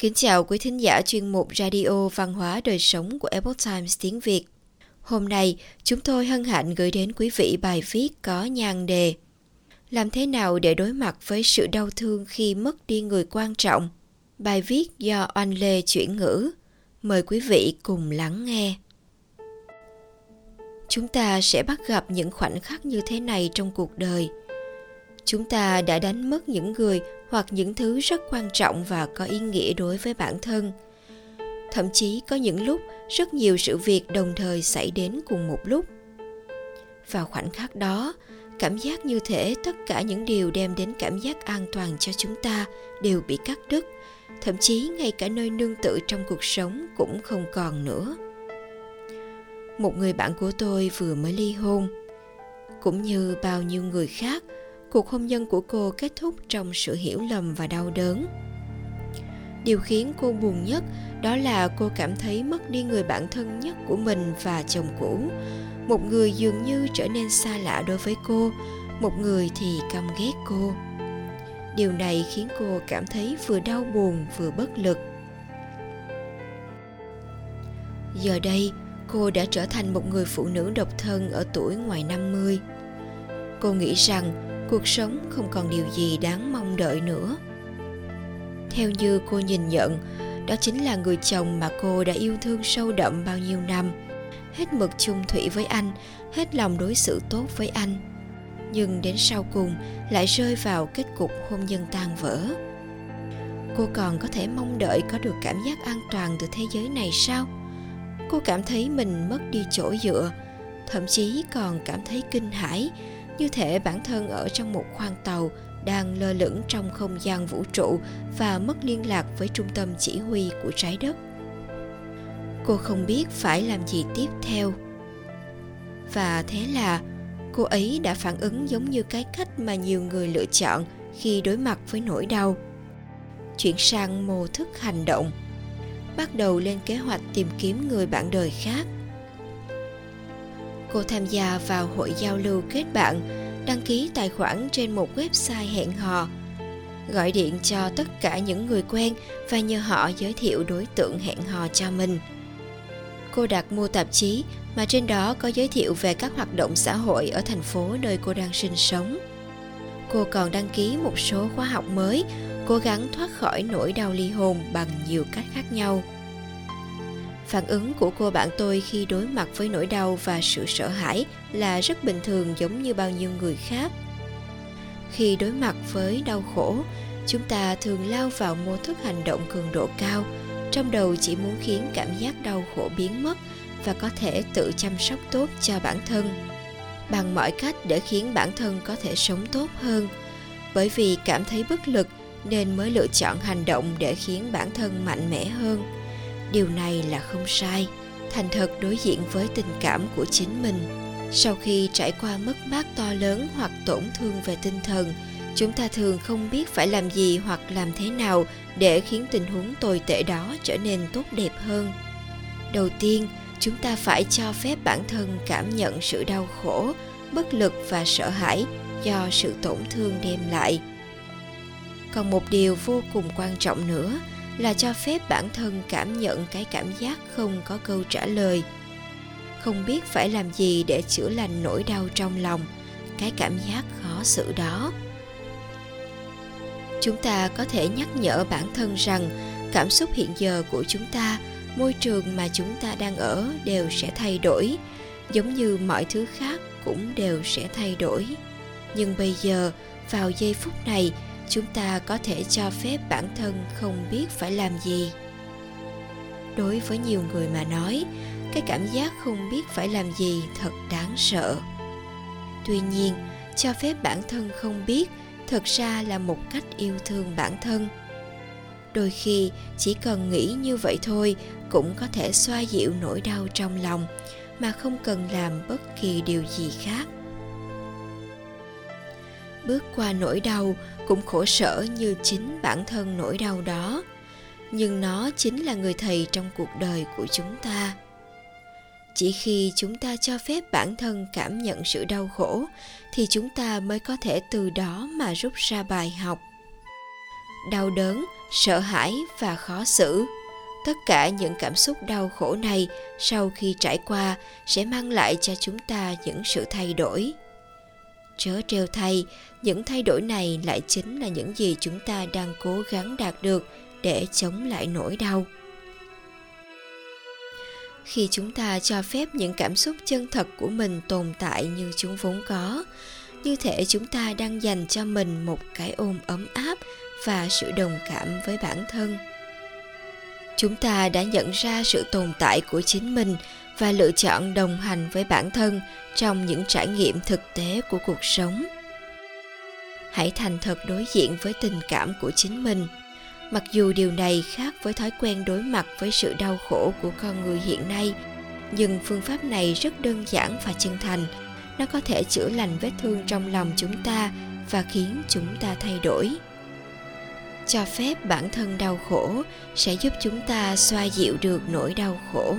Kính chào quý thính giả chuyên mục Radio Văn hóa Đời Sống của Epoch Times tiếng Việt. Hôm nay, chúng tôi hân hạnh gửi đến quý vị bài viết có nhan đề Làm thế nào để đối mặt với sự đau thương khi mất đi người quan trọng? Bài viết do Oanh Lê chuyển ngữ. Mời quý vị cùng lắng nghe. Chúng ta sẽ bắt gặp những khoảnh khắc như thế này trong cuộc đời. Chúng ta đã đánh mất những người hoặc những thứ rất quan trọng và có ý nghĩa đối với bản thân. Thậm chí có những lúc, rất nhiều sự việc đồng thời xảy đến cùng một lúc. Vào khoảnh khắc đó, cảm giác như thể tất cả những điều đem đến cảm giác an toàn cho chúng ta đều bị cắt đứt, thậm chí ngay cả nơi nương tựa trong cuộc sống cũng không còn nữa. Một người bạn của tôi vừa mới ly hôn, cũng như bao nhiêu người khác cuộc hôn nhân của cô kết thúc trong sự hiểu lầm và đau đớn. Điều khiến cô buồn nhất đó là cô cảm thấy mất đi người bạn thân nhất của mình và chồng cũ. Một người dường như trở nên xa lạ đối với cô, một người thì căm ghét cô. Điều này khiến cô cảm thấy vừa đau buồn vừa bất lực. Giờ đây, cô đã trở thành một người phụ nữ độc thân ở tuổi ngoài 50. Cô nghĩ rằng cuộc sống không còn điều gì đáng mong đợi nữa. Theo như cô nhìn nhận, đó chính là người chồng mà cô đã yêu thương sâu đậm bao nhiêu năm. Hết mực chung thủy với anh, hết lòng đối xử tốt với anh. Nhưng đến sau cùng, lại rơi vào kết cục hôn nhân tan vỡ. Cô còn có thể mong đợi có được cảm giác an toàn từ thế giới này sao? Cô cảm thấy mình mất đi chỗ dựa, thậm chí còn cảm thấy kinh hãi như thể bản thân ở trong một khoang tàu đang lơ lửng trong không gian vũ trụ và mất liên lạc với trung tâm chỉ huy của trái đất. Cô không biết phải làm gì tiếp theo. Và thế là cô ấy đã phản ứng giống như cái cách mà nhiều người lựa chọn khi đối mặt với nỗi đau. Chuyển sang mô thức hành động. Bắt đầu lên kế hoạch tìm kiếm người bạn đời khác cô tham gia vào hội giao lưu kết bạn, đăng ký tài khoản trên một website hẹn hò, gọi điện cho tất cả những người quen và nhờ họ giới thiệu đối tượng hẹn hò cho mình. Cô đặt mua tạp chí mà trên đó có giới thiệu về các hoạt động xã hội ở thành phố nơi cô đang sinh sống. Cô còn đăng ký một số khóa học mới, cố gắng thoát khỏi nỗi đau ly hôn bằng nhiều cách khác nhau phản ứng của cô bạn tôi khi đối mặt với nỗi đau và sự sợ hãi là rất bình thường giống như bao nhiêu người khác. Khi đối mặt với đau khổ, chúng ta thường lao vào mô thức hành động cường độ cao, trong đầu chỉ muốn khiến cảm giác đau khổ biến mất và có thể tự chăm sóc tốt cho bản thân, bằng mọi cách để khiến bản thân có thể sống tốt hơn. Bởi vì cảm thấy bất lực nên mới lựa chọn hành động để khiến bản thân mạnh mẽ hơn điều này là không sai. Thành thật đối diện với tình cảm của chính mình. Sau khi trải qua mất mát to lớn hoặc tổn thương về tinh thần, chúng ta thường không biết phải làm gì hoặc làm thế nào để khiến tình huống tồi tệ đó trở nên tốt đẹp hơn. Đầu tiên, chúng ta phải cho phép bản thân cảm nhận sự đau khổ, bất lực và sợ hãi do sự tổn thương đem lại. Còn một điều vô cùng quan trọng nữa là cho phép bản thân cảm nhận cái cảm giác không có câu trả lời. Không biết phải làm gì để chữa lành nỗi đau trong lòng, cái cảm giác khó xử đó. Chúng ta có thể nhắc nhở bản thân rằng cảm xúc hiện giờ của chúng ta, môi trường mà chúng ta đang ở đều sẽ thay đổi, giống như mọi thứ khác cũng đều sẽ thay đổi. Nhưng bây giờ, vào giây phút này chúng ta có thể cho phép bản thân không biết phải làm gì. Đối với nhiều người mà nói, cái cảm giác không biết phải làm gì thật đáng sợ. Tuy nhiên, cho phép bản thân không biết thực ra là một cách yêu thương bản thân. Đôi khi, chỉ cần nghĩ như vậy thôi cũng có thể xoa dịu nỗi đau trong lòng mà không cần làm bất kỳ điều gì khác bước qua nỗi đau cũng khổ sở như chính bản thân nỗi đau đó. Nhưng nó chính là người thầy trong cuộc đời của chúng ta. Chỉ khi chúng ta cho phép bản thân cảm nhận sự đau khổ thì chúng ta mới có thể từ đó mà rút ra bài học. Đau đớn, sợ hãi và khó xử. Tất cả những cảm xúc đau khổ này sau khi trải qua sẽ mang lại cho chúng ta những sự thay đổi chớ trêu thay. Những thay đổi này lại chính là những gì chúng ta đang cố gắng đạt được để chống lại nỗi đau. Khi chúng ta cho phép những cảm xúc chân thật của mình tồn tại như chúng vốn có, như thể chúng ta đang dành cho mình một cái ôm ấm áp và sự đồng cảm với bản thân. Chúng ta đã nhận ra sự tồn tại của chính mình và lựa chọn đồng hành với bản thân trong những trải nghiệm thực tế của cuộc sống. Hãy thành thật đối diện với tình cảm của chính mình. Mặc dù điều này khác với thói quen đối mặt với sự đau khổ của con người hiện nay, nhưng phương pháp này rất đơn giản và chân thành. Nó có thể chữa lành vết thương trong lòng chúng ta và khiến chúng ta thay đổi. Cho phép bản thân đau khổ sẽ giúp chúng ta xoa dịu được nỗi đau khổ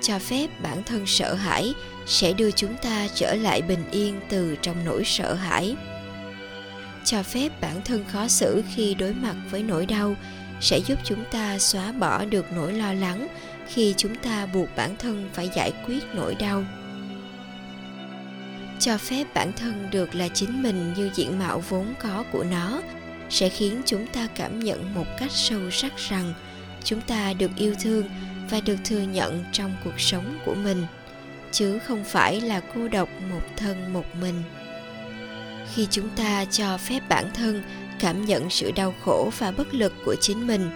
cho phép bản thân sợ hãi sẽ đưa chúng ta trở lại bình yên từ trong nỗi sợ hãi. Cho phép bản thân khó xử khi đối mặt với nỗi đau sẽ giúp chúng ta xóa bỏ được nỗi lo lắng khi chúng ta buộc bản thân phải giải quyết nỗi đau. Cho phép bản thân được là chính mình như diện mạo vốn có của nó sẽ khiến chúng ta cảm nhận một cách sâu sắc rằng chúng ta được yêu thương và được thừa nhận trong cuộc sống của mình chứ không phải là cô độc một thân một mình khi chúng ta cho phép bản thân cảm nhận sự đau khổ và bất lực của chính mình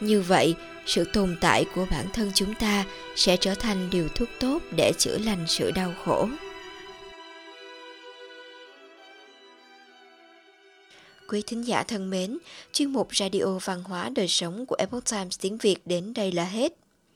như vậy sự tồn tại của bản thân chúng ta sẽ trở thành điều thuốc tốt để chữa lành sự đau khổ Quý thính giả thân mến, chuyên mục Radio Văn hóa Đời Sống của Epoch Times tiếng Việt đến đây là hết.